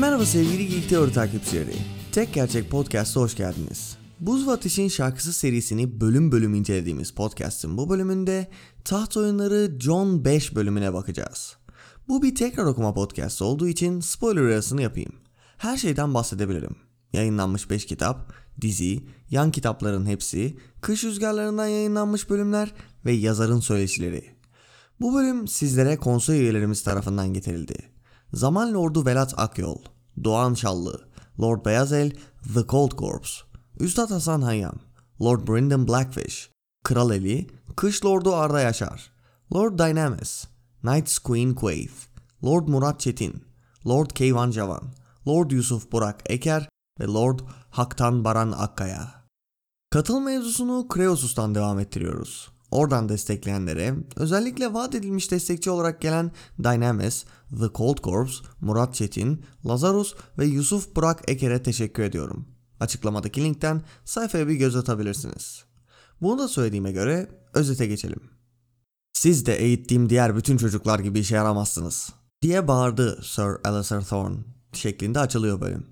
Merhaba sevgili Geek Teori takipçileri. Tek Gerçek Podcast'a hoş geldiniz. Buz ve Ateş'in şarkısı serisini bölüm bölüm incelediğimiz podcast'ın bu bölümünde taht oyunları John 5 bölümüne bakacağız. Bu bir tekrar okuma podcast olduğu için spoiler arasını yapayım. Her şeyden bahsedebilirim. Yayınlanmış 5 kitap, dizi, yan kitapların hepsi, kış rüzgarlarından yayınlanmış bölümler ve yazarın söyleşileri. Bu bölüm sizlere konsol üyelerimiz tarafından getirildi. Zaman Lordu Velat Akyol, Doğan Şallı, Lord Beyazel, The Cold Corpse, Üstad Hasan Hayyam, Lord Brendan Blackfish, Kral Eli, Kış Lordu Arda Yaşar, Lord Dynamis, Knights Queen Quaith, Lord Murat Çetin, Lord Keyvan Cavan, Lord Yusuf Burak Eker ve Lord Haktan Baran Akkaya. Katıl mevzusunu Kreosus'tan devam ettiriyoruz. Oradan destekleyenlere, özellikle vaat edilmiş destekçi olarak gelen Dynamis, The Cold Corpse, Murat Çetin, Lazarus ve Yusuf Burak Eker'e teşekkür ediyorum. Açıklamadaki linkten sayfaya bir göz atabilirsiniz. Bunu da söylediğime göre özete geçelim. Siz de eğittiğim diğer bütün çocuklar gibi işe yaramazsınız diye bağırdı Sir Alistair Thorne şeklinde açılıyor bölüm.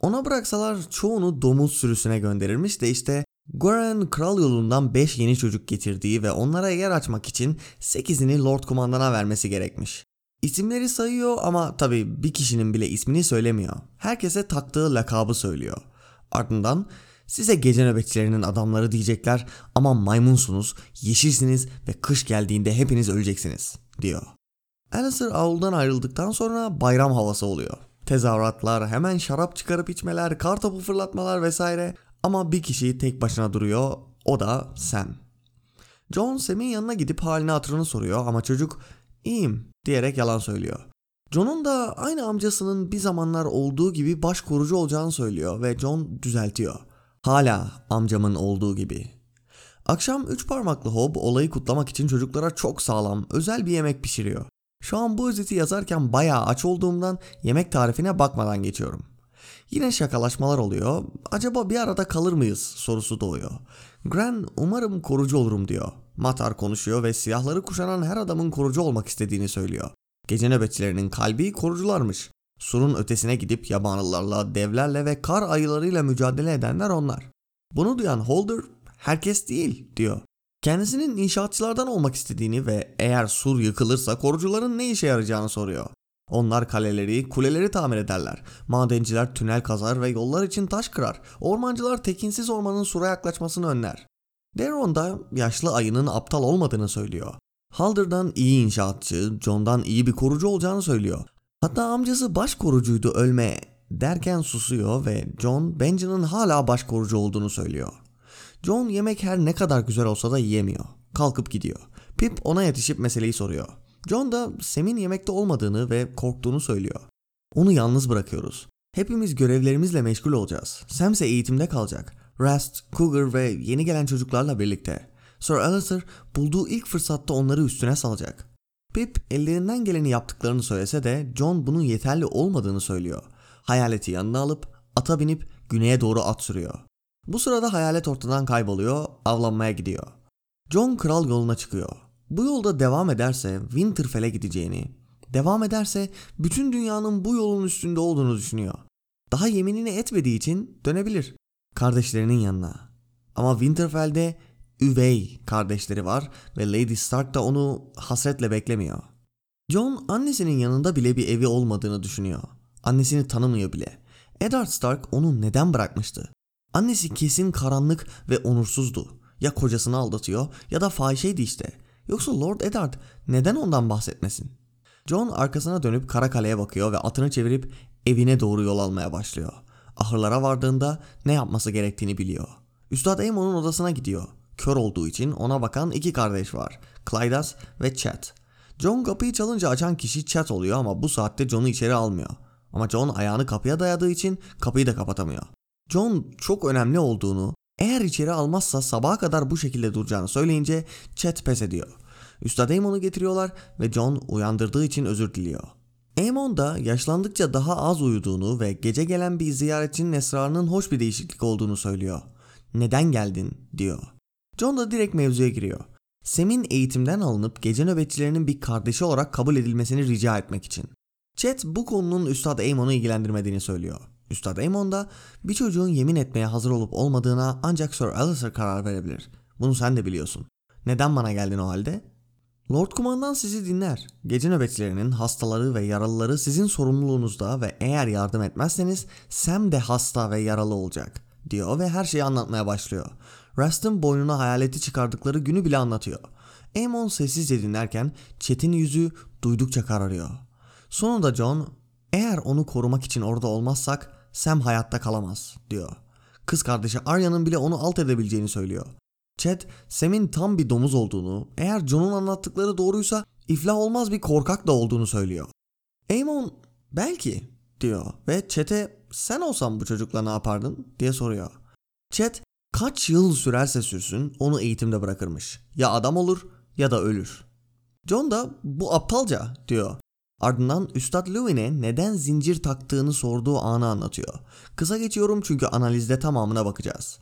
Ona bıraksalar çoğunu domuz sürüsüne gönderirmiş de işte Goran kral yolundan 5 yeni çocuk getirdiği ve onlara yer açmak için 8'ini Lord Kumandan'a vermesi gerekmiş. İsimleri sayıyor ama tabi bir kişinin bile ismini söylemiyor. Herkese taktığı lakabı söylüyor. Ardından size gece nöbetçilerinin adamları diyecekler ama maymunsunuz, yeşilsiniz ve kış geldiğinde hepiniz öleceksiniz diyor. Alistair avludan ayrıldıktan sonra bayram havası oluyor. Tezahüratlar, hemen şarap çıkarıp içmeler, kartopu fırlatmalar vesaire ama bir kişi tek başına duruyor, o da Sam. John Sam'in yanına gidip halini hatırını soruyor ama çocuk iyiyim diyerek yalan söylüyor. John'un da aynı amcasının bir zamanlar olduğu gibi baş korucu olacağını söylüyor ve John düzeltiyor. Hala amcamın olduğu gibi. Akşam üç parmaklı Hob olayı kutlamak için çocuklara çok sağlam, özel bir yemek pişiriyor. Şu an bu özeti yazarken bayağı aç olduğumdan yemek tarifine bakmadan geçiyorum. Yine şakalaşmalar oluyor. Acaba bir arada kalır mıyız sorusu doğuyor. Gran umarım korucu olurum diyor. Matar konuşuyor ve siyahları kuşanan her adamın korucu olmak istediğini söylüyor. Gece nöbetçilerinin kalbi korucularmış. Surun ötesine gidip yabanlılarla, devlerle ve kar ayılarıyla mücadele edenler onlar. Bunu duyan Holder, herkes değil diyor. Kendisinin inşaatçılardan olmak istediğini ve eğer sur yıkılırsa korucuların ne işe yarayacağını soruyor. Onlar kaleleri, kuleleri tamir ederler. Madenciler tünel kazar ve yollar için taş kırar. Ormancılar tekinsiz ormanın sura yaklaşmasını önler. Daron da yaşlı ayının aptal olmadığını söylüyor. Halder'dan iyi inşaatçı, John'dan iyi bir korucu olacağını söylüyor. Hatta amcası baş korucuydu ölme derken susuyor ve John Benjamin'ın hala baş korucu olduğunu söylüyor. John yemek her ne kadar güzel olsa da yiyemiyor. Kalkıp gidiyor. Pip ona yetişip meseleyi soruyor. John da Sam'in yemekte olmadığını ve korktuğunu söylüyor. Onu yalnız bırakıyoruz. Hepimiz görevlerimizle meşgul olacağız. Sam ise eğitimde kalacak. Rast, Cougar ve yeni gelen çocuklarla birlikte. Sir Alistair bulduğu ilk fırsatta onları üstüne salacak. Pip ellerinden geleni yaptıklarını söylese de John bunun yeterli olmadığını söylüyor. Hayaleti yanına alıp ata binip güneye doğru at sürüyor. Bu sırada hayalet ortadan kayboluyor, avlanmaya gidiyor. John kral yoluna çıkıyor. Bu yolda devam ederse Winterfell'e gideceğini, devam ederse bütün dünyanın bu yolun üstünde olduğunu düşünüyor. Daha yeminini etmediği için dönebilir. Kardeşlerinin yanına. Ama Winterfell'de üvey kardeşleri var ve Lady Stark da onu hasretle beklemiyor. John annesinin yanında bile bir evi olmadığını düşünüyor. Annesini tanımıyor bile. Eddard Stark onu neden bırakmıştı? Annesi kesin karanlık ve onursuzdu. Ya kocasını aldatıyor ya da fahişeydi işte. Yoksa Lord Eddard neden ondan bahsetmesin? John arkasına dönüp Karakale'ye bakıyor ve atını çevirip evine doğru yol almaya başlıyor. Ahırlara vardığında ne yapması gerektiğini biliyor. Üstad Aemon'un odasına gidiyor. kör olduğu için ona bakan iki kardeş var. Clydas ve Chet. John kapıyı çalınca açan kişi Chet oluyor ama bu saatte John'u içeri almıyor. Ama John ayağını kapıya dayadığı için kapıyı da kapatamıyor. John çok önemli olduğunu, eğer içeri almazsa sabaha kadar bu şekilde duracağını söyleyince Chet pes ediyor. Üstad Amon'u getiriyorlar ve John uyandırdığı için özür diliyor. Amon da yaşlandıkça daha az uyuduğunu ve gece gelen bir ziyaretçinin esrarının hoş bir değişiklik olduğunu söylüyor. Neden geldin diyor. John da direkt mevzuya giriyor. Sam'in eğitimden alınıp gece nöbetçilerinin bir kardeşi olarak kabul edilmesini rica etmek için. Chet bu konunun Üstad Amon'u ilgilendirmediğini söylüyor. Üstad Amon da bir çocuğun yemin etmeye hazır olup olmadığına ancak Sir Alistair karar verebilir. Bunu sen de biliyorsun. Neden bana geldin o halde? Lord Kumandan sizi dinler. Gece nöbetçilerinin hastaları ve yaralıları sizin sorumluluğunuzda ve eğer yardım etmezseniz Sam de hasta ve yaralı olacak diyor ve her şeyi anlatmaya başlıyor. Raston boynuna hayaleti çıkardıkları günü bile anlatıyor. Amon sessizce dinlerken Chet'in yüzü duydukça kararıyor. Sonunda John, eğer onu korumak için orada olmazsak Sam hayatta kalamaz diyor. Kız kardeşi Arya'nın bile onu alt edebileceğini söylüyor. Chet, Sam'in tam bir domuz olduğunu, eğer John'un anlattıkları doğruysa iflah olmaz bir korkak da olduğunu söylüyor. Amon, belki diyor ve Chet'e sen olsan bu çocukla ne yapardın diye soruyor. Chet, kaç yıl sürerse sürsün onu eğitimde bırakırmış. Ya adam olur ya da ölür. John da bu aptalca diyor. Ardından Üstad Lewin'e neden zincir taktığını sorduğu anı anlatıyor. Kısa geçiyorum çünkü analizde tamamına bakacağız.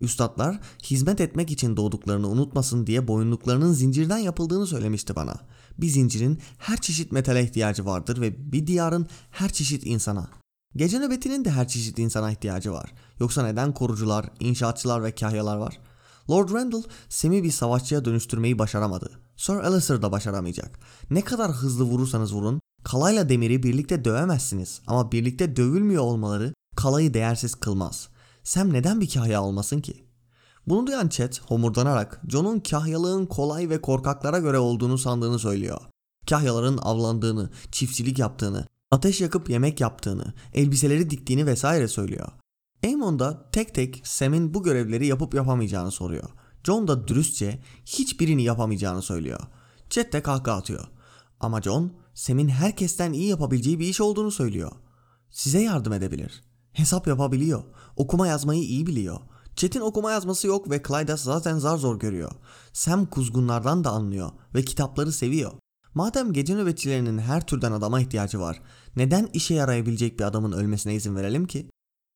Üstadlar hizmet etmek için doğduklarını unutmasın diye boyunluklarının zincirden yapıldığını söylemişti bana. Bir zincirin her çeşit metale ihtiyacı vardır ve bir diyarın her çeşit insana. Gece nöbetinin de her çeşit insana ihtiyacı var. Yoksa neden korucular, inşaatçılar ve kahyalar var? Lord Randall Sam'i bir savaşçıya dönüştürmeyi başaramadı. Sir Alistair da başaramayacak. Ne kadar hızlı vurursanız vurun, kalayla demiri birlikte dövemezsiniz ama birlikte dövülmüyor olmaları kalayı değersiz kılmaz. Sam neden bir kahya olmasın ki? Bunu duyan Chet homurdanarak John'un kahyalığın kolay ve korkaklara göre olduğunu sandığını söylüyor. Kahyaların avlandığını, çiftçilik yaptığını, ateş yakıp yemek yaptığını, elbiseleri diktiğini vesaire söylüyor. Amon da tek tek Sam'in bu görevleri yapıp yapamayacağını soruyor. John da dürüstçe hiçbirini yapamayacağını söylüyor. Chet de kahkaha atıyor. Ama John, Sam'in herkesten iyi yapabileceği bir iş olduğunu söylüyor. Size yardım edebilir. Hesap yapabiliyor. Okuma yazmayı iyi biliyor. Chet'in okuma yazması yok ve Clydas zaten zar zor görüyor. Sam kuzgunlardan da anlıyor ve kitapları seviyor. Madem gece nöbetçilerinin her türden adama ihtiyacı var, neden işe yarayabilecek bir adamın ölmesine izin verelim ki?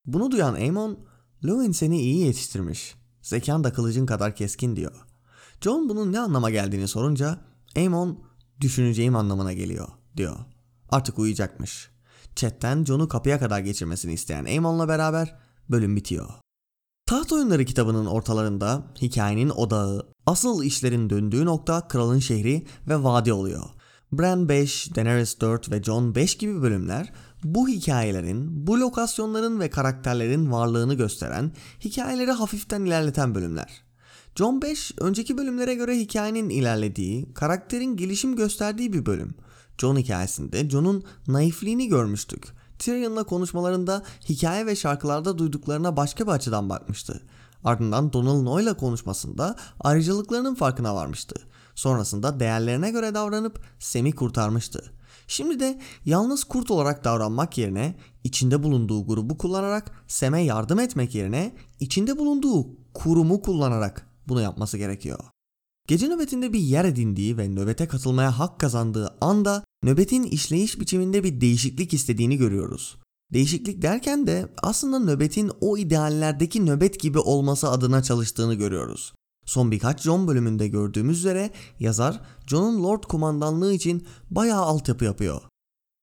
Bunu duyan Aemon, Lewin seni iyi yetiştirmiş. Zekan da kılıcın kadar keskin diyor. John bunun ne anlama geldiğini sorunca Aemon düşüneceğim anlamına geliyor diyor. Artık uyuyacakmış. Chat'ten John'u kapıya kadar geçirmesini isteyen Aemon'la beraber bölüm bitiyor. Taht Oyunları kitabının ortalarında hikayenin odağı, asıl işlerin döndüğü nokta kralın şehri ve vadi oluyor. Bran 5, Daenerys 4 ve Jon 5 gibi bölümler bu hikayelerin, bu lokasyonların ve karakterlerin varlığını gösteren, hikayeleri hafiften ilerleten bölümler. Jon 5 önceki bölümlere göre hikayenin ilerlediği, karakterin gelişim gösterdiği bir bölüm. Jon hikayesinde Jon'un naifliğini görmüştük. Tyrion'la konuşmalarında hikaye ve şarkılarda duyduklarına başka bir açıdan bakmıştı. Ardından Donald Noy'la konuşmasında ayrıcalıklarının farkına varmıştı. Sonrasında değerlerine göre davranıp Sem'i kurtarmıştı. Şimdi de yalnız kurt olarak davranmak yerine içinde bulunduğu grubu kullanarak Sem'e yardım etmek yerine içinde bulunduğu kurumu kullanarak bunu yapması gerekiyor. Gece nöbetinde bir yer edindiği ve nöbete katılmaya hak kazandığı anda nöbetin işleyiş biçiminde bir değişiklik istediğini görüyoruz. Değişiklik derken de aslında nöbetin o ideallerdeki nöbet gibi olması adına çalıştığını görüyoruz. Son birkaç John bölümünde gördüğümüz üzere yazar John'un Lord kumandanlığı için bayağı altyapı yapıyor.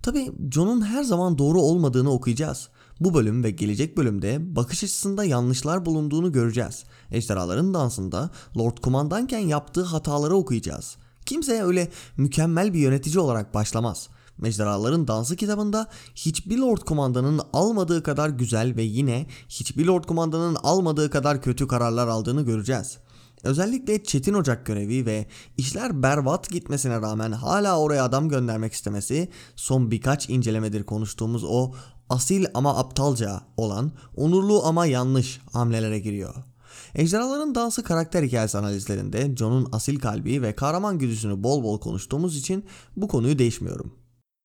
Tabi John'un her zaman doğru olmadığını okuyacağız. Bu bölüm ve gelecek bölümde bakış açısında yanlışlar bulunduğunu göreceğiz. Ejderhaların dansında Lord kumandanken yaptığı hataları okuyacağız. Kimse öyle mükemmel bir yönetici olarak başlamaz. Ejderhaların Dansı kitabında hiçbir Lord Kumandan'ın almadığı kadar güzel ve yine hiçbir Lord Kumandan'ın almadığı kadar kötü kararlar aldığını göreceğiz. Özellikle Çetin Ocak görevi ve işler berbat gitmesine rağmen hala oraya adam göndermek istemesi son birkaç incelemedir konuştuğumuz o asil ama aptalca olan onurlu ama yanlış hamlelere giriyor. Ejderhaların Dansı karakter hikayesi analizlerinde John'un asil kalbi ve kahraman güdüsünü bol bol konuştuğumuz için bu konuyu değişmiyorum.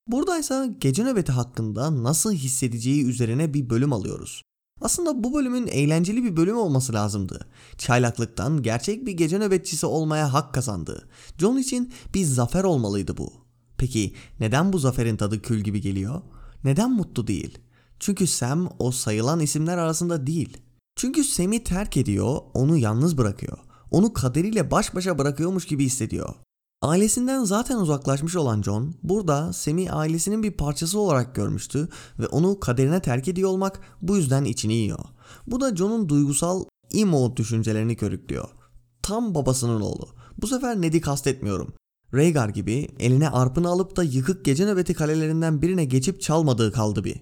Buradaysa gece nöbeti hakkında nasıl hissedeceği üzerine bir bölüm alıyoruz. Aslında bu bölümün eğlenceli bir bölüm olması lazımdı. Çaylaklıktan gerçek bir gece nöbetçisi olmaya hak kazandı. John için bir zafer olmalıydı bu. Peki neden bu zaferin tadı kül gibi geliyor? Neden mutlu değil? Çünkü Sam o sayılan isimler arasında değil. Çünkü Sam'i terk ediyor, onu yalnız bırakıyor. Onu kaderiyle baş başa bırakıyormuş gibi hissediyor. Ailesinden zaten uzaklaşmış olan John, burada Sam'i ailesinin bir parçası olarak görmüştü ve onu kaderine terk ediyor olmak bu yüzden içini yiyor. Bu da John'un duygusal emo düşüncelerini körüklüyor. Tam babasının oğlu. Bu sefer Ned'i kastetmiyorum. Rhaegar gibi eline arpını alıp da yıkık gece nöbeti kalelerinden birine geçip çalmadığı kaldı bir.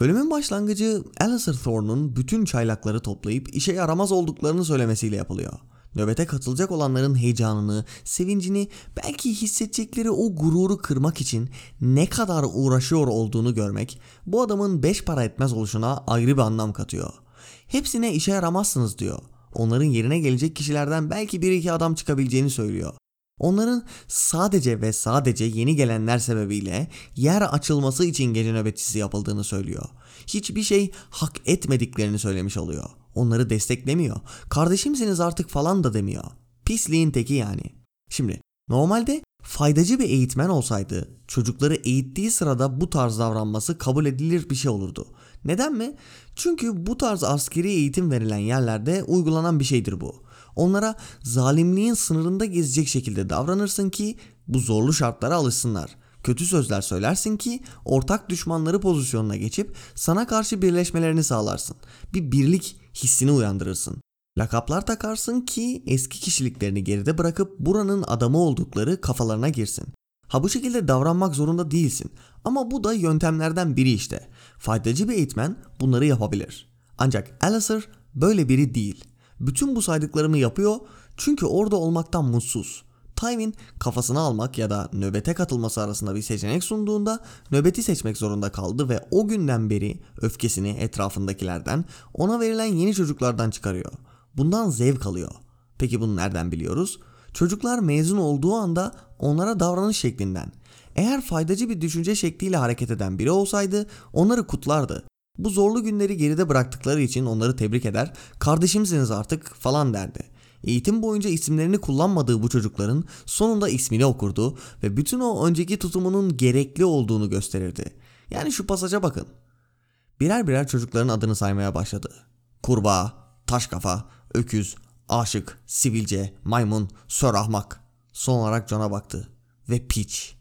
Bölümün başlangıcı Alistair Thorne'un bütün çaylakları toplayıp işe yaramaz olduklarını söylemesiyle yapılıyor. Nöbete katılacak olanların heyecanını, sevincini, belki hissedecekleri o gururu kırmak için ne kadar uğraşıyor olduğunu görmek bu adamın beş para etmez oluşuna ayrı bir anlam katıyor. Hepsine işe yaramazsınız diyor. Onların yerine gelecek kişilerden belki bir iki adam çıkabileceğini söylüyor. Onların sadece ve sadece yeni gelenler sebebiyle yer açılması için gece nöbetçisi yapıldığını söylüyor. Hiçbir şey hak etmediklerini söylemiş oluyor. Onları desteklemiyor. Kardeşimsiniz artık falan da demiyor. Pisliğin teki yani. Şimdi normalde faydacı bir eğitmen olsaydı çocukları eğittiği sırada bu tarz davranması kabul edilir bir şey olurdu. Neden mi? Çünkü bu tarz askeri eğitim verilen yerlerde uygulanan bir şeydir bu. Onlara zalimliğin sınırında gezecek şekilde davranırsın ki bu zorlu şartlara alışsınlar. Kötü sözler söylersin ki ortak düşmanları pozisyonuna geçip sana karşı birleşmelerini sağlarsın. Bir birlik hissini uyandırırsın. Lakaplar takarsın ki eski kişiliklerini geride bırakıp buranın adamı oldukları kafalarına girsin. Ha bu şekilde davranmak zorunda değilsin ama bu da yöntemlerden biri işte. Faydacı bir eğitmen bunları yapabilir. Ancak Alistair böyle biri değil. Bütün bu saydıklarımı yapıyor çünkü orada olmaktan mutsuz. Tywin kafasını almak ya da nöbete katılması arasında bir seçenek sunduğunda nöbeti seçmek zorunda kaldı ve o günden beri öfkesini etrafındakilerden ona verilen yeni çocuklardan çıkarıyor. Bundan zevk alıyor. Peki bunu nereden biliyoruz? Çocuklar mezun olduğu anda onlara davranış şeklinden. Eğer faydacı bir düşünce şekliyle hareket eden biri olsaydı onları kutlardı. Bu zorlu günleri geride bıraktıkları için onları tebrik eder, kardeşimsiniz artık falan derdi. Eğitim boyunca isimlerini kullanmadığı bu çocukların sonunda ismini okurdu ve bütün o önceki tutumunun gerekli olduğunu gösterirdi. Yani şu pasaja bakın. Birer birer çocukların adını saymaya başladı. Kurbağa, taş kafa, öküz, aşık, sivilce, maymun, sör ahmak. Son olarak John'a baktı. Ve piç.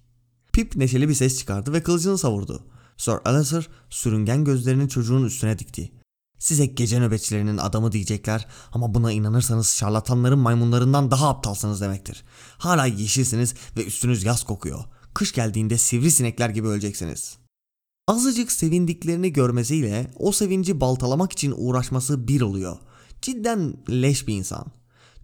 Pip neşeli bir ses çıkardı ve kılıcını savurdu. Sir Alistair sürüngen gözlerini çocuğun üstüne dikti. Size gece nöbetçilerinin adamı diyecekler ama buna inanırsanız şarlatanların maymunlarından daha aptalsınız demektir. Hala yeşilsiniz ve üstünüz yaz kokuyor. Kış geldiğinde sivrisinekler gibi öleceksiniz. Azıcık sevindiklerini görmesiyle o sevinci baltalamak için uğraşması bir oluyor. Cidden leş bir insan.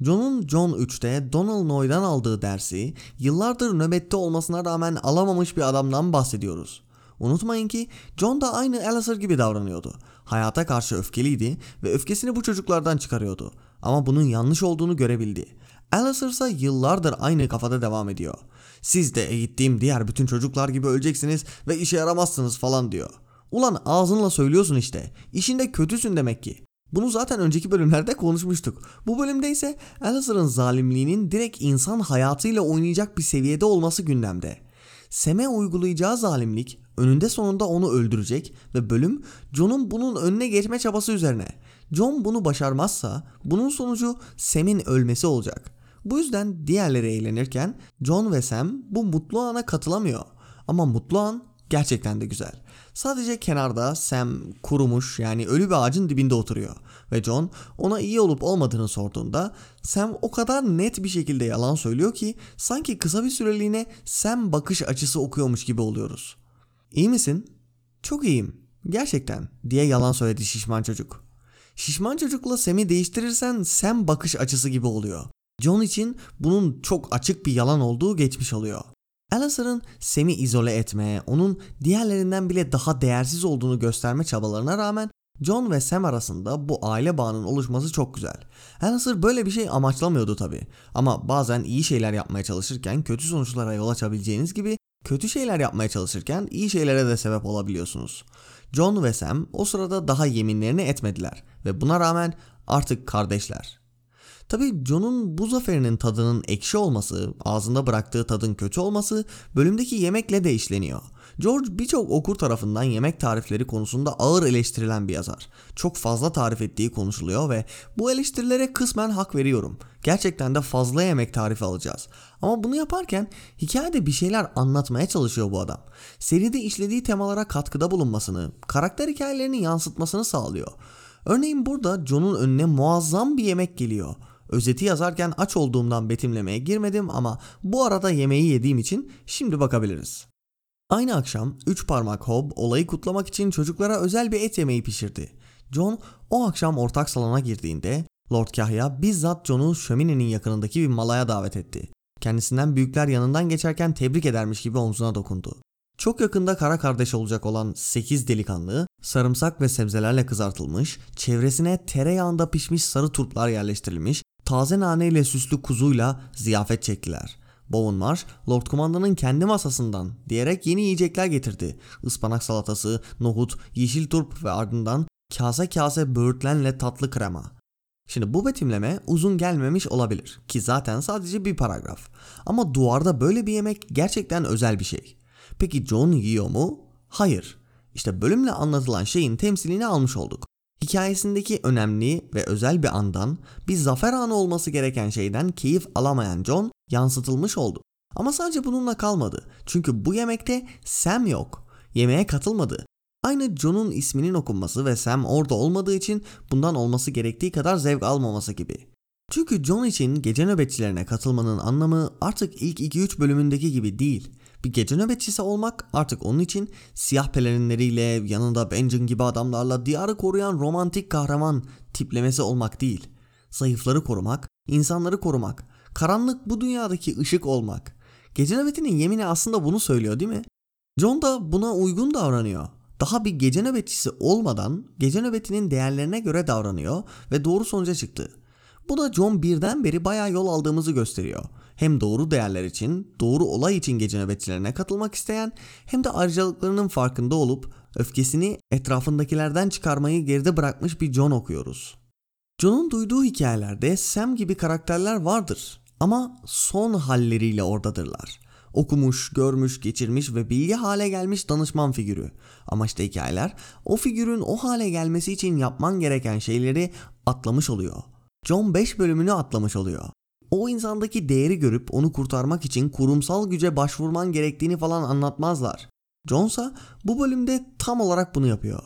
John'un John 3'te Donald Noy'dan aldığı dersi yıllardır nöbette olmasına rağmen alamamış bir adamdan bahsediyoruz. Unutmayın ki John da aynı Alistair gibi davranıyordu. Hayata karşı öfkeliydi ve öfkesini bu çocuklardan çıkarıyordu. Ama bunun yanlış olduğunu görebildi. Alistair ise yıllardır aynı kafada devam ediyor. Siz de eğittiğim diğer bütün çocuklar gibi öleceksiniz ve işe yaramazsınız falan diyor. Ulan ağzınla söylüyorsun işte. İşinde kötüsün demek ki. Bunu zaten önceki bölümlerde konuşmuştuk. Bu bölümde ise Alistair'ın zalimliğinin direkt insan hayatıyla oynayacak bir seviyede olması gündemde. Sem'e uygulayacağı zalimlik önünde sonunda onu öldürecek ve bölüm John'un bunun önüne geçme çabası üzerine. John bunu başarmazsa bunun sonucu Sam'in ölmesi olacak. Bu yüzden diğerleri eğlenirken John ve Sam bu mutlu ana katılamıyor. Ama mutlu an gerçekten de güzel. Sadece kenarda Sam kurumuş yani ölü bir ağacın dibinde oturuyor. Ve John ona iyi olup olmadığını sorduğunda Sam o kadar net bir şekilde yalan söylüyor ki sanki kısa bir süreliğine Sam bakış açısı okuyormuş gibi oluyoruz. İyi misin? Çok iyiyim. Gerçekten diye yalan söyledi şişman çocuk. Şişman çocukla Sam'i değiştirirsen Sam bakış açısı gibi oluyor. John için bunun çok açık bir yalan olduğu geçmiş oluyor. Alistair'ın Sam'i izole etmeye, onun diğerlerinden bile daha değersiz olduğunu gösterme çabalarına rağmen John ve Sam arasında bu aile bağının oluşması çok güzel. Lannister böyle bir şey amaçlamıyordu tabi. Ama bazen iyi şeyler yapmaya çalışırken kötü sonuçlara yol açabileceğiniz gibi kötü şeyler yapmaya çalışırken iyi şeylere de sebep olabiliyorsunuz. John ve Sam o sırada daha yeminlerini etmediler ve buna rağmen artık kardeşler. Tabi John'un bu zaferinin tadının ekşi olması, ağzında bıraktığı tadın kötü olması bölümdeki yemekle de işleniyor. George birçok okur tarafından yemek tarifleri konusunda ağır eleştirilen bir yazar. Çok fazla tarif ettiği konuşuluyor ve bu eleştirilere kısmen hak veriyorum. Gerçekten de fazla yemek tarifi alacağız. Ama bunu yaparken hikayede bir şeyler anlatmaya çalışıyor bu adam. Seride işlediği temalara katkıda bulunmasını, karakter hikayelerini yansıtmasını sağlıyor. Örneğin burada John'un önüne muazzam bir yemek geliyor. Özeti yazarken aç olduğumdan betimlemeye girmedim ama bu arada yemeği yediğim için şimdi bakabiliriz. Aynı akşam 3 parmak Hob olayı kutlamak için çocuklara özel bir et yemeği pişirdi. John o akşam ortak salona girdiğinde Lord Kahya bizzat John'u şöminenin yakınındaki bir malaya davet etti. Kendisinden büyükler yanından geçerken tebrik edermiş gibi omzuna dokundu. Çok yakında kara kardeş olacak olan 8 delikanlı sarımsak ve sebzelerle kızartılmış, çevresine tereyağında pişmiş sarı turplar yerleştirilmiş, taze nane ile süslü kuzuyla ziyafet çektiler. Bowen Marsh, Lord Kumandan'ın kendi masasından diyerek yeni yiyecekler getirdi. Ispanak salatası, nohut, yeşil turp ve ardından kase kase böğürtlenle tatlı krema. Şimdi bu betimleme uzun gelmemiş olabilir ki zaten sadece bir paragraf. Ama duvarda böyle bir yemek gerçekten özel bir şey. Peki John yiyor mu? Hayır. İşte bölümle anlatılan şeyin temsilini almış olduk. Hikayesindeki önemli ve özel bir andan, bir zafer anı olması gereken şeyden keyif alamayan John yansıtılmış oldu. Ama sadece bununla kalmadı. Çünkü bu yemekte Sam yok. Yemeğe katılmadı. Aynı John'un isminin okunması ve Sam orada olmadığı için bundan olması gerektiği kadar zevk almaması gibi. Çünkü John için gece nöbetçilerine katılmanın anlamı artık ilk 2-3 bölümündeki gibi değil. Bir gece nöbetçisi olmak artık onun için siyah pelerinleriyle yanında Benjen gibi adamlarla diyarı koruyan romantik kahraman tiplemesi olmak değil. Zayıfları korumak, insanları korumak, karanlık bu dünyadaki ışık olmak. Gece nöbetinin yemini aslında bunu söylüyor değil mi? John da buna uygun davranıyor. Daha bir gece nöbetçisi olmadan gece nöbetinin değerlerine göre davranıyor ve doğru sonuca çıktı. Bu da John birden beri bayağı yol aldığımızı gösteriyor. Hem doğru değerler için, doğru olay için gece nöbetçilerine katılmak isteyen hem de ayrıcalıklarının farkında olup öfkesini etrafındakilerden çıkarmayı geride bırakmış bir John okuyoruz. John'un duyduğu hikayelerde Sam gibi karakterler vardır ama son halleriyle oradadırlar. Okumuş, görmüş, geçirmiş ve bilgi hale gelmiş danışman figürü. Ama işte hikayeler o figürün o hale gelmesi için yapman gereken şeyleri atlamış oluyor. John 5 bölümünü atlamış oluyor. O insandaki değeri görüp onu kurtarmak için kurumsal güce başvurman gerektiğini falan anlatmazlar. Johnsa bu bölümde tam olarak bunu yapıyor.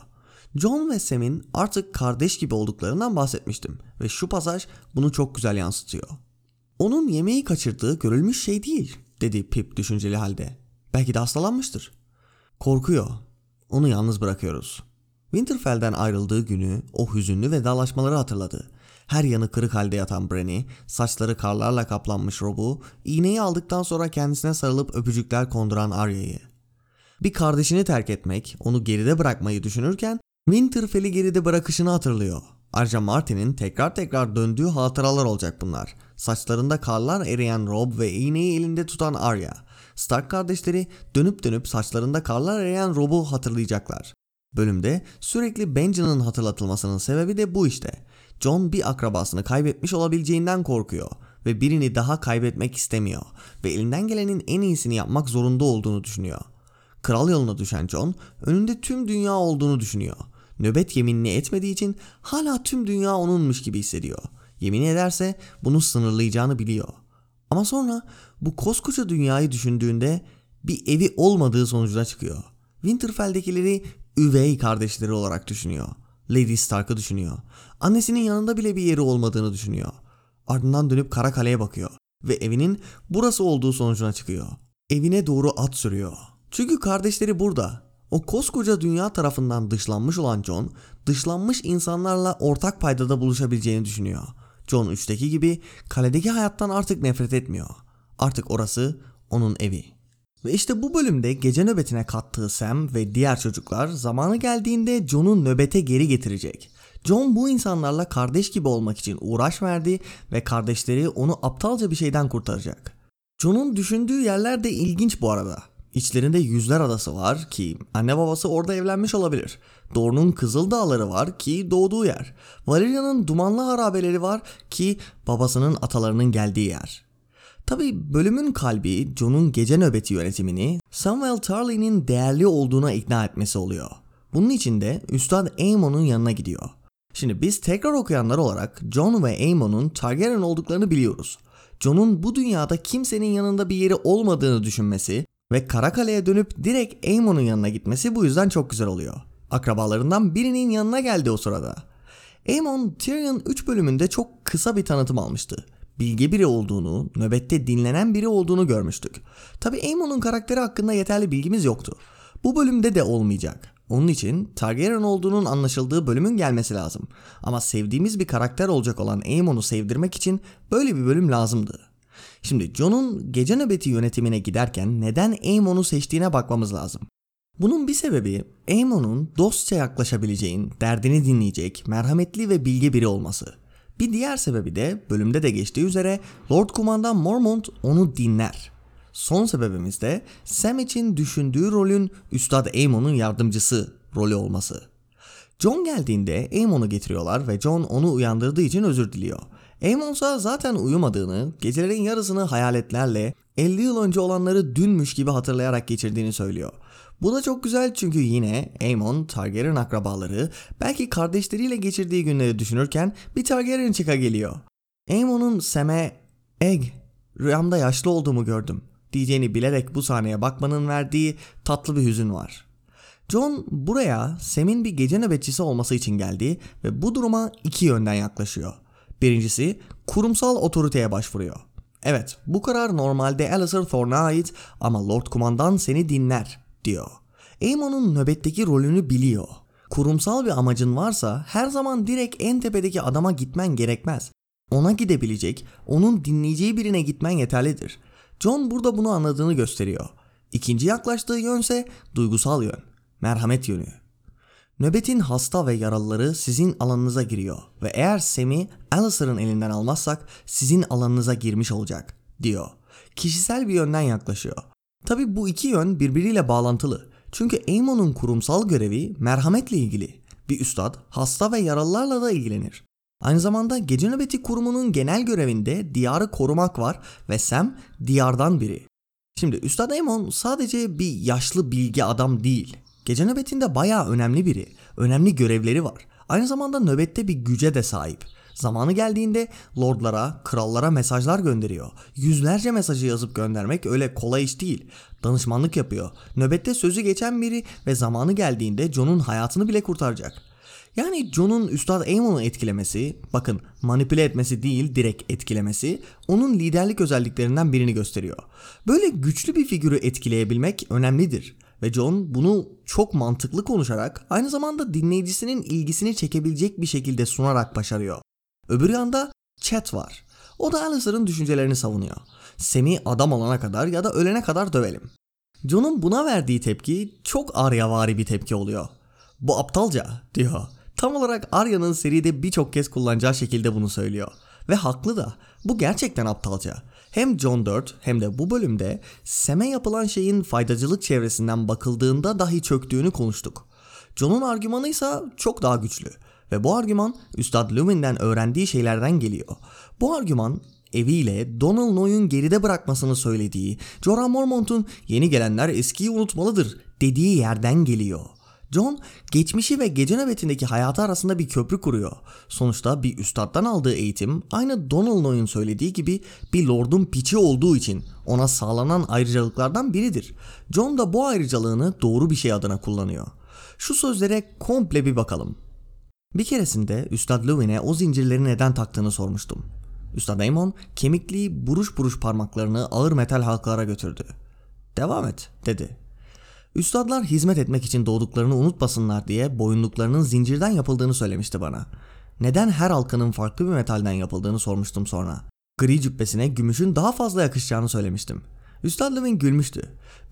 John ve Sam'in artık kardeş gibi olduklarından bahsetmiştim ve şu pasaj bunu çok güzel yansıtıyor. Onun yemeği kaçırdığı görülmüş şey değil dedi Pip düşünceli halde. Belki de hastalanmıştır. Korkuyor. Onu yalnız bırakıyoruz. Winterfell'den ayrıldığı günü o hüzünlü vedalaşmaları hatırladı. Her yanı kırık halde yatan Brenny, saçları karlarla kaplanmış Rob'u, iğneyi aldıktan sonra kendisine sarılıp öpücükler konduran Arya'yı. Bir kardeşini terk etmek, onu geride bırakmayı düşünürken Winterfell'i geride bırakışını hatırlıyor. Ayrıca Martin'in tekrar tekrar döndüğü hatıralar olacak bunlar. Saçlarında karlar eriyen Rob ve iğneyi elinde tutan Arya. Stark kardeşleri dönüp dönüp saçlarında karlar eriyen Rob'u hatırlayacaklar. Bölümde sürekli Benjen'ın hatırlatılmasının sebebi de bu işte. John bir akrabasını kaybetmiş olabileceğinden korkuyor ve birini daha kaybetmek istemiyor ve elinden gelenin en iyisini yapmak zorunda olduğunu düşünüyor. Kral yoluna düşen John önünde tüm dünya olduğunu düşünüyor. Nöbet yeminini etmediği için hala tüm dünya onunmuş gibi hissediyor. Yemin ederse bunu sınırlayacağını biliyor. Ama sonra bu koskoca dünyayı düşündüğünde bir evi olmadığı sonucuna çıkıyor. Winterfell'dekileri üvey kardeşleri olarak düşünüyor. Lady Stark'ı düşünüyor. Annesinin yanında bile bir yeri olmadığını düşünüyor. Ardından dönüp kara kaleye bakıyor ve evinin burası olduğu sonucuna çıkıyor. Evine doğru at sürüyor. Çünkü kardeşleri burada. O koskoca dünya tarafından dışlanmış olan John, dışlanmış insanlarla ortak paydada buluşabileceğini düşünüyor. John 3'teki gibi kaledeki hayattan artık nefret etmiyor. Artık orası onun evi. Ve işte bu bölümde gece nöbetine kattığı Sam ve diğer çocuklar zamanı geldiğinde John'u nöbete geri getirecek. John bu insanlarla kardeş gibi olmak için uğraş verdi ve kardeşleri onu aptalca bir şeyden kurtaracak. John'un düşündüğü yerler de ilginç bu arada. İçlerinde Yüzler Adası var ki anne babası orada evlenmiş olabilir. Dorne'un Kızıl Dağları var ki doğduğu yer. Valeria'nın Dumanlı Harabeleri var ki babasının atalarının geldiği yer. Tabi bölümün kalbi John'un gece nöbeti yönetimini Samuel Tarley'nin değerli olduğuna ikna etmesi oluyor. Bunun için de Üstad Aemon'un yanına gidiyor. Şimdi biz tekrar okuyanlar olarak John ve Aemon'un Targaryen olduklarını biliyoruz. John'un bu dünyada kimsenin yanında bir yeri olmadığını düşünmesi ve Karakale'ye dönüp direkt Aemon'un yanına gitmesi bu yüzden çok güzel oluyor. Akrabalarından birinin yanına geldi o sırada. Aemon Tyrion 3 bölümünde çok kısa bir tanıtım almıştı. Bilge biri olduğunu, nöbette dinlenen biri olduğunu görmüştük. Tabi Aemon'un karakteri hakkında yeterli bilgimiz yoktu. Bu bölümde de olmayacak. Onun için Targaryen olduğunun anlaşıldığı bölümün gelmesi lazım. Ama sevdiğimiz bir karakter olacak olan Aemon'u sevdirmek için böyle bir bölüm lazımdı. Şimdi Jon'un gece nöbeti yönetimine giderken neden Aemon'u seçtiğine bakmamız lazım. Bunun bir sebebi Aemon'un dostça yaklaşabileceğin, derdini dinleyecek, merhametli ve bilge biri olması. Bir diğer sebebi de bölümde de geçtiği üzere Lord Kumandan Mormont onu dinler. Son sebebimiz de Sam için düşündüğü rolün Üstad Aemon'un yardımcısı rolü olması. John geldiğinde Aemon'u getiriyorlar ve John onu uyandırdığı için özür diliyor. Aemon ise zaten uyumadığını, gecelerin yarısını hayaletlerle 50 yıl önce olanları dünmüş gibi hatırlayarak geçirdiğini söylüyor. Bu da çok güzel çünkü yine Aemon, Targaryen akrabaları belki kardeşleriyle geçirdiği günleri düşünürken bir Targaryen çıka geliyor. Aemon'un Sam'e Egg, rüyamda yaşlı olduğumu gördüm diyeceğini bilerek bu sahneye bakmanın verdiği tatlı bir hüzün var. John buraya Sam'in bir gece nöbetçisi olması için geldi ve bu duruma iki yönden yaklaşıyor. Birincisi kurumsal otoriteye başvuruyor. Evet bu karar normalde Alistair Thorne'a ait ama Lord Kumandan seni dinler diyor. Aemon'un nöbetteki rolünü biliyor. Kurumsal bir amacın varsa her zaman direkt en tepedeki adama gitmen gerekmez. Ona gidebilecek, onun dinleyeceği birine gitmen yeterlidir. John burada bunu anladığını gösteriyor. İkinci yaklaştığı yönse duygusal yön, merhamet yönü. Nöbetin hasta ve yaralıları sizin alanınıza giriyor ve eğer Sam'i Alistair'ın elinden almazsak sizin alanınıza girmiş olacak diyor. Kişisel bir yönden yaklaşıyor. Tabi bu iki yön birbiriyle bağlantılı. Çünkü Aemon'un kurumsal görevi merhametle ilgili. Bir üstad hasta ve yaralılarla da ilgilenir. Aynı zamanda gece nöbeti kurumunun genel görevinde diyarı korumak var ve Sam diyardan biri. Şimdi Üstad Aemon sadece bir yaşlı bilgi adam değil. Gece nöbetinde bayağı önemli biri. Önemli görevleri var. Aynı zamanda nöbette bir güce de sahip. Zamanı geldiğinde lordlara, krallara mesajlar gönderiyor. Yüzlerce mesajı yazıp göndermek öyle kolay iş değil. Danışmanlık yapıyor. Nöbette sözü geçen biri ve zamanı geldiğinde Jon'un hayatını bile kurtaracak. Yani Jon'un Üstad Aemon'u etkilemesi, bakın manipüle etmesi değil direkt etkilemesi, onun liderlik özelliklerinden birini gösteriyor. Böyle güçlü bir figürü etkileyebilmek önemlidir. Ve John bunu çok mantıklı konuşarak aynı zamanda dinleyicisinin ilgisini çekebilecek bir şekilde sunarak başarıyor. Öbür yanda Chat var. O da Alistair'ın düşüncelerini savunuyor. Sam'i adam olana kadar ya da ölene kadar dövelim. John'un buna verdiği tepki çok Arya'vari bir tepki oluyor. Bu aptalca diyor. Tam olarak Arya'nın seride birçok kez kullanacağı şekilde bunu söylüyor. Ve haklı da. Bu gerçekten aptalca. Hem John Dirt hem de bu bölümde Sam'e yapılan şeyin faydacılık çevresinden bakıldığında dahi çöktüğünü konuştuk. John'un argümanı ise çok daha güçlü ve bu argüman Üstad Lumin'den öğrendiği şeylerden geliyor. Bu argüman eviyle Donald Noy'un geride bırakmasını söylediği, Jorah Mormont'un yeni gelenler eskiyi unutmalıdır dediği yerden geliyor. John geçmişi ve gece nöbetindeki hayatı arasında bir köprü kuruyor. Sonuçta bir üstaddan aldığı eğitim aynı Donald Noy'un söylediği gibi bir lordun piçi olduğu için ona sağlanan ayrıcalıklardan biridir. John da bu ayrıcalığını doğru bir şey adına kullanıyor. Şu sözlere komple bir bakalım. Bir keresinde Üstad Lewin'e o zincirleri neden taktığını sormuştum. Üstad Aemon kemikli buruş buruş parmaklarını ağır metal halkalara götürdü. Devam et dedi. Üstadlar hizmet etmek için doğduklarını unutmasınlar diye boyunluklarının zincirden yapıldığını söylemişti bana. Neden her halkanın farklı bir metalden yapıldığını sormuştum sonra. Gri cübbesine gümüşün daha fazla yakışacağını söylemiştim. Üstad Levin gülmüştü.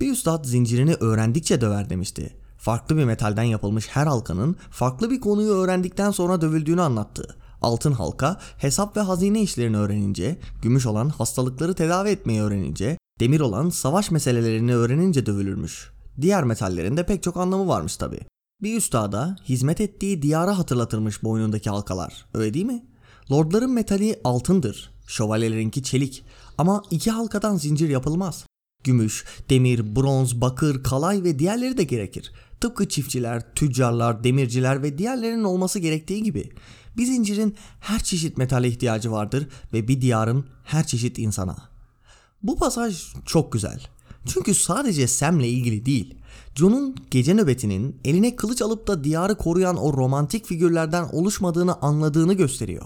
Bir üstad zincirini öğrendikçe döver demişti. Farklı bir metalden yapılmış her halkanın farklı bir konuyu öğrendikten sonra dövüldüğünü anlattı. Altın halka hesap ve hazine işlerini öğrenince, gümüş olan hastalıkları tedavi etmeyi öğrenince, demir olan savaş meselelerini öğrenince dövülürmüş. Diğer metallerin de pek çok anlamı varmış tabi. Bir üstada hizmet ettiği diyara hatırlatırmış boynundaki halkalar. Öyle değil mi? Lordların metali altındır. Şövalyelerinki çelik. Ama iki halkadan zincir yapılmaz. Gümüş, demir, bronz, bakır, kalay ve diğerleri de gerekir. Tıpkı çiftçiler, tüccarlar, demirciler ve diğerlerinin olması gerektiği gibi. Bir zincirin her çeşit metale ihtiyacı vardır ve bir diyarın her çeşit insana. Bu pasaj çok güzel. Çünkü sadece Sam'le ilgili değil. John'un gece nöbetinin eline kılıç alıp da diyarı koruyan o romantik figürlerden oluşmadığını anladığını gösteriyor.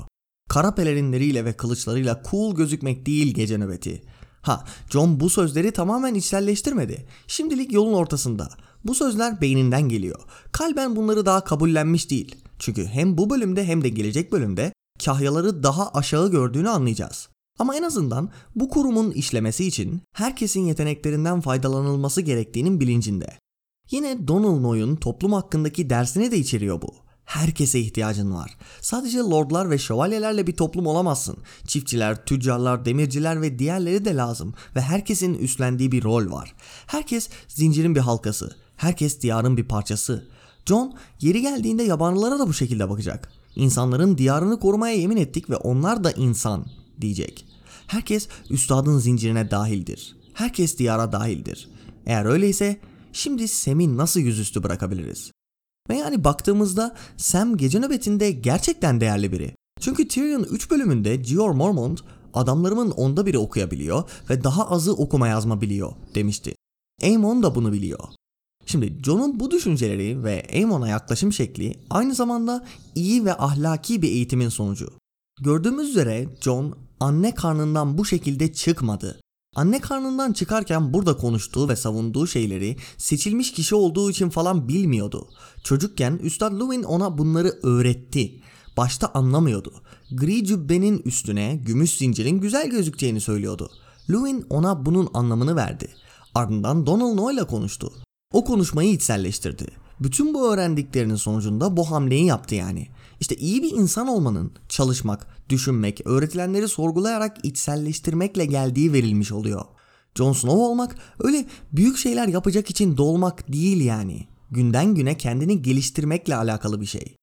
Kara pelerinleriyle ve kılıçlarıyla cool gözükmek değil gece nöbeti. Ha, John bu sözleri tamamen içselleştirmedi. Şimdilik yolun ortasında. Bu sözler beyninden geliyor. Kalben bunları daha kabullenmiş değil. Çünkü hem bu bölümde hem de gelecek bölümde kahyaları daha aşağı gördüğünü anlayacağız. Ama en azından bu kurumun işlemesi için herkesin yeteneklerinden faydalanılması gerektiğinin bilincinde. Yine Donald Noy'un toplum hakkındaki dersini de içeriyor bu. Herkese ihtiyacın var. Sadece lordlar ve şövalyelerle bir toplum olamazsın. Çiftçiler, tüccarlar, demirciler ve diğerleri de lazım ve herkesin üstlendiği bir rol var. Herkes zincirin bir halkası. Herkes diyarın bir parçası. John yeri geldiğinde yabancılara da bu şekilde bakacak. İnsanların diyarını korumaya yemin ettik ve onlar da insan diyecek. Herkes üstadın zincirine dahildir. Herkes diyara dahildir. Eğer öyleyse şimdi Sam'i nasıl yüzüstü bırakabiliriz? Ve yani baktığımızda Sam gece nöbetinde gerçekten değerli biri. Çünkü Tyrion 3 bölümünde George Mormont adamlarımın onda biri okuyabiliyor ve daha azı okuma yazma biliyor demişti. Aemon da bunu biliyor. Şimdi John'un bu düşünceleri ve Aemon'a yaklaşım şekli aynı zamanda iyi ve ahlaki bir eğitimin sonucu. Gördüğümüz üzere John anne karnından bu şekilde çıkmadı. Anne karnından çıkarken burada konuştuğu ve savunduğu şeyleri seçilmiş kişi olduğu için falan bilmiyordu. Çocukken Üstad Lewin ona bunları öğretti. Başta anlamıyordu. Gri cübbenin üstüne gümüş zincirin güzel gözükeceğini söylüyordu. Lewin ona bunun anlamını verdi. Ardından Donald Noy ile konuştu. O konuşmayı içselleştirdi. Bütün bu öğrendiklerinin sonucunda bu hamleyi yaptı yani. İşte iyi bir insan olmanın çalışmak, düşünmek, öğretilenleri sorgulayarak içselleştirmekle geldiği verilmiş oluyor. Jon Snow olmak öyle büyük şeyler yapacak için dolmak değil yani. Günden güne kendini geliştirmekle alakalı bir şey.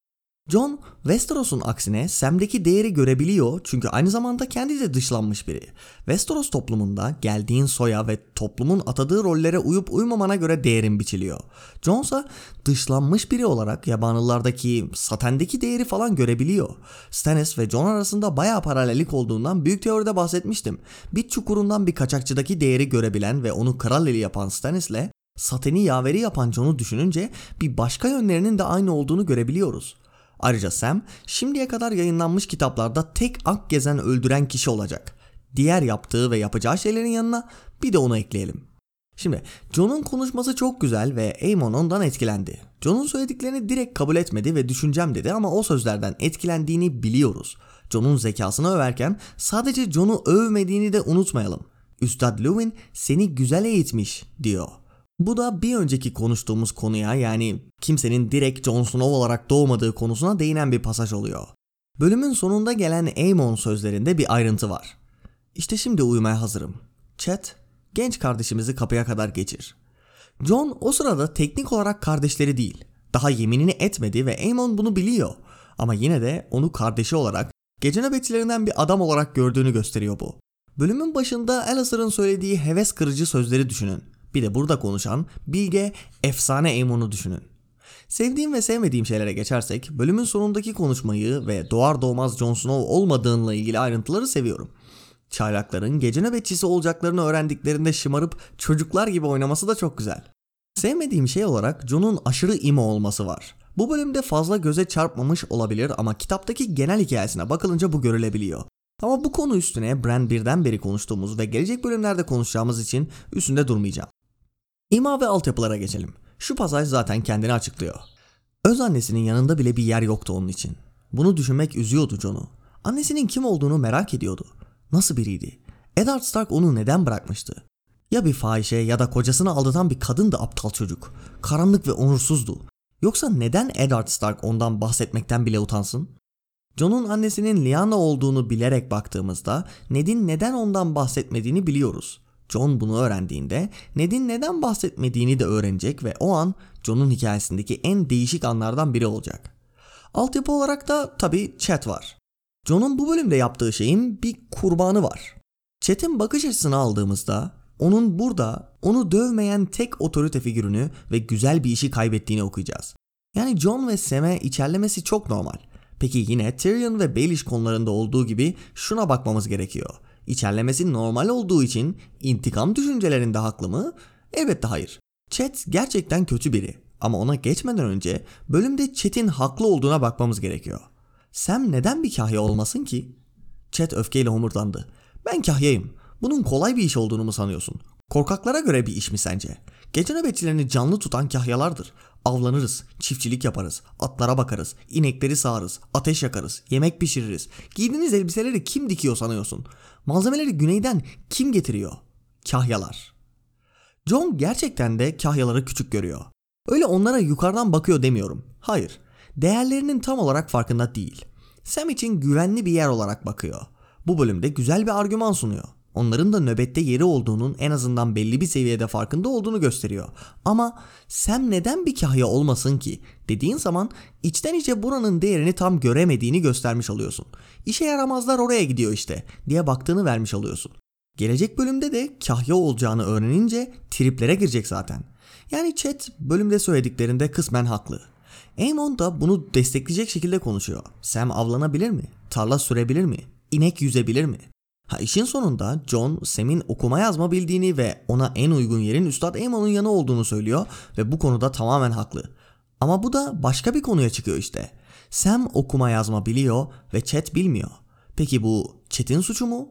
John Westeros'un aksine Sam'deki değeri görebiliyor çünkü aynı zamanda kendi de dışlanmış biri. Westeros toplumunda geldiğin soya ve toplumun atadığı rollere uyup uymamana göre değerin biçiliyor. Jon ise dışlanmış biri olarak yabanlılardaki, satendeki değeri falan görebiliyor. Stannis ve Jon arasında bayağı paralellik olduğundan büyük teoride bahsetmiştim. Bit çukurundan bir kaçakçıdaki değeri görebilen ve onu kral eli yapan Stannis'le Saten'i yaveri yapan Jon'u düşününce bir başka yönlerinin de aynı olduğunu görebiliyoruz. Ayrıca Sam şimdiye kadar yayınlanmış kitaplarda tek ak gezen öldüren kişi olacak. Diğer yaptığı ve yapacağı şeylerin yanına bir de onu ekleyelim. Şimdi John'un konuşması çok güzel ve Aemon ondan etkilendi. John'un söylediklerini direkt kabul etmedi ve düşüncem dedi ama o sözlerden etkilendiğini biliyoruz. John'un zekasını överken sadece John'u övmediğini de unutmayalım. Üstad Lewin seni güzel eğitmiş diyor. Bu da bir önceki konuştuğumuz konuya yani kimsenin direkt Jon Snow olarak doğmadığı konusuna değinen bir pasaj oluyor. Bölümün sonunda gelen Aemon sözlerinde bir ayrıntı var. İşte şimdi uyumaya hazırım. Chat, genç kardeşimizi kapıya kadar geçir. John o sırada teknik olarak kardeşleri değil. Daha yeminini etmedi ve Aemon bunu biliyor. Ama yine de onu kardeşi olarak, gece nöbetçilerinden bir adam olarak gördüğünü gösteriyor bu. Bölümün başında Alistair'ın söylediği heves kırıcı sözleri düşünün. Bir de burada konuşan bilge, efsane Aemon'u düşünün. Sevdiğim ve sevmediğim şeylere geçersek bölümün sonundaki konuşmayı ve doğar doğmaz Jon Snow olmadığınla ilgili ayrıntıları seviyorum. Çaylakların gece nöbetçisi olacaklarını öğrendiklerinde şımarıp çocuklar gibi oynaması da çok güzel. Sevmediğim şey olarak Jon'un aşırı imo olması var. Bu bölümde fazla göze çarpmamış olabilir ama kitaptaki genel hikayesine bakılınca bu görülebiliyor. Ama bu konu üstüne Bran birden beri konuştuğumuz ve gelecek bölümlerde konuşacağımız için üstünde durmayacağım. İma ve altyapılara geçelim. Şu pasaj zaten kendini açıklıyor. Öz annesinin yanında bile bir yer yoktu onun için. Bunu düşünmek üzüyordu Jon'u. Annesinin kim olduğunu merak ediyordu. Nasıl biriydi? Eddard Stark onu neden bırakmıştı? Ya bir fahişe ya da kocasını aldatan bir kadın da aptal çocuk. Karanlık ve onursuzdu. Yoksa neden Eddard Stark ondan bahsetmekten bile utansın? John'un annesinin Lyanna olduğunu bilerek baktığımızda Ned'in neden ondan bahsetmediğini biliyoruz. John bunu öğrendiğinde Ned'in neden bahsetmediğini de öğrenecek ve o an John'un hikayesindeki en değişik anlardan biri olacak. Altyapı olarak da tabi chat var. John'un bu bölümde yaptığı şeyin bir kurbanı var. Chat'in bakış açısını aldığımızda onun burada onu dövmeyen tek otorite figürünü ve güzel bir işi kaybettiğini okuyacağız. Yani John ve Sam'e içerlemesi çok normal. Peki yine Tyrion ve Baelish konularında olduğu gibi şuna bakmamız gerekiyor. İçerlemesi normal olduğu için intikam düşüncelerinde haklı mı? Elbette hayır. Chat gerçekten kötü biri. Ama ona geçmeden önce bölümde Chat'in haklı olduğuna bakmamız gerekiyor. Sam neden bir kahya olmasın ki? Chat öfkeyle homurdandı. Ben kahyayım. Bunun kolay bir iş olduğunu mu sanıyorsun? Korkaklara göre bir iş mi sence? Gece nöbetçilerini canlı tutan kahyalardır. Avlanırız, çiftçilik yaparız, atlara bakarız, inekleri sağarız, ateş yakarız, yemek pişiririz. Giydiğiniz elbiseleri kim dikiyor sanıyorsun? Malzemeleri güneyden kim getiriyor? Kahyalar. John gerçekten de kahyaları küçük görüyor. Öyle onlara yukarıdan bakıyor demiyorum. Hayır. Değerlerinin tam olarak farkında değil. Sam için güvenli bir yer olarak bakıyor. Bu bölümde güzel bir argüman sunuyor onların da nöbette yeri olduğunun en azından belli bir seviyede farkında olduğunu gösteriyor. Ama Sam neden bir kahya olmasın ki dediğin zaman içten içe buranın değerini tam göremediğini göstermiş oluyorsun. İşe yaramazlar oraya gidiyor işte diye baktığını vermiş oluyorsun. Gelecek bölümde de kahya olacağını öğrenince triplere girecek zaten. Yani chat bölümde söylediklerinde kısmen haklı. Aemon da bunu destekleyecek şekilde konuşuyor. Sam avlanabilir mi? Tarla sürebilir mi? İnek yüzebilir mi? Ha işin sonunda John Sam'in okuma yazma bildiğini ve ona en uygun yerin Üstad Aemon'un yanı olduğunu söylüyor ve bu konuda tamamen haklı. Ama bu da başka bir konuya çıkıyor işte. Sam okuma yazma biliyor ve Chat bilmiyor. Peki bu Chat'in suçu mu?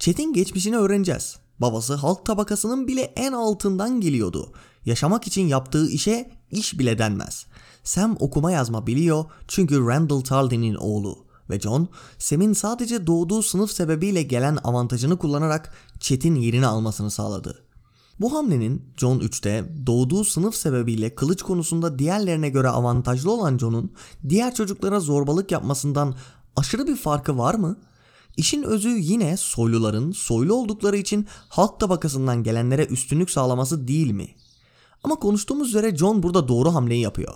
Chat'in geçmişini öğreneceğiz. Babası halk tabakasının bile en altından geliyordu. Yaşamak için yaptığı işe iş bile denmez. Sam okuma yazma biliyor çünkü Randall Tarly'nin oğlu ve John, Sam'in sadece doğduğu sınıf sebebiyle gelen avantajını kullanarak Chet'in yerini almasını sağladı. Bu hamlenin John 3'te doğduğu sınıf sebebiyle kılıç konusunda diğerlerine göre avantajlı olan John'un diğer çocuklara zorbalık yapmasından aşırı bir farkı var mı? İşin özü yine soyluların soylu oldukları için halk tabakasından gelenlere üstünlük sağlaması değil mi? Ama konuştuğumuz üzere John burada doğru hamleyi yapıyor.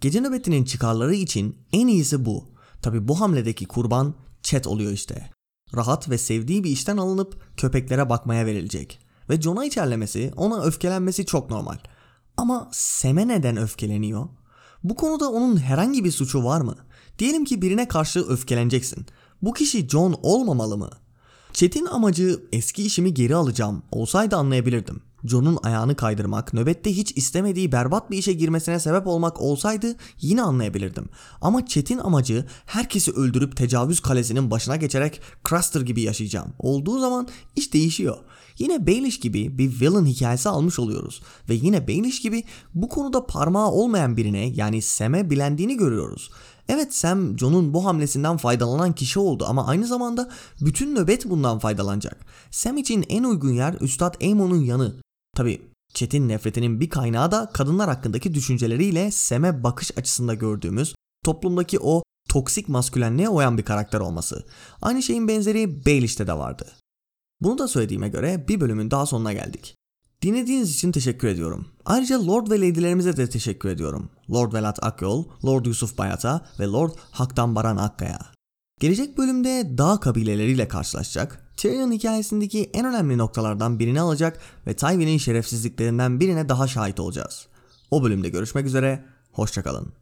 Gece nöbetinin çıkarları için en iyisi bu. Tabi bu hamledeki kurban Chet oluyor işte. Rahat ve sevdiği bir işten alınıp köpeklere bakmaya verilecek. Ve John'a içerlemesi, ona öfkelenmesi çok normal. Ama Sem'e neden öfkeleniyor? Bu konuda onun herhangi bir suçu var mı? Diyelim ki birine karşı öfkeleneceksin. Bu kişi John olmamalı mı? Chet'in amacı eski işimi geri alacağım olsaydı anlayabilirdim. John'un ayağını kaydırmak, nöbette hiç istemediği berbat bir işe girmesine sebep olmak olsaydı yine anlayabilirdim. Ama Chet'in amacı herkesi öldürüp tecavüz kalesinin başına geçerek Craster gibi yaşayacağım. Olduğu zaman iş değişiyor. Yine Baelish gibi bir villain hikayesi almış oluyoruz. Ve yine Baelish gibi bu konuda parmağı olmayan birine yani Sam'e bilendiğini görüyoruz. Evet Sam John'un bu hamlesinden faydalanan kişi oldu ama aynı zamanda bütün nöbet bundan faydalanacak. Sam için en uygun yer Üstad Aemon'un yanı. Tabi Chet'in nefretinin bir kaynağı da kadınlar hakkındaki düşünceleriyle Sam'e bakış açısında gördüğümüz toplumdaki o toksik maskülenliğe uyan bir karakter olması. Aynı şeyin benzeri Baelish'te de vardı. Bunu da söylediğime göre bir bölümün daha sonuna geldik. Dinlediğiniz için teşekkür ediyorum. Ayrıca Lord ve Lady'lerimize de teşekkür ediyorum. Lord Velat Akyol, Lord Yusuf Bayata ve Lord Haktan Baran Akkaya. Gelecek bölümde dağ kabileleriyle karşılaşacak, Tyrion hikayesindeki en önemli noktalardan birini alacak ve Tywin'in şerefsizliklerinden birine daha şahit olacağız. O bölümde görüşmek üzere, hoşçakalın.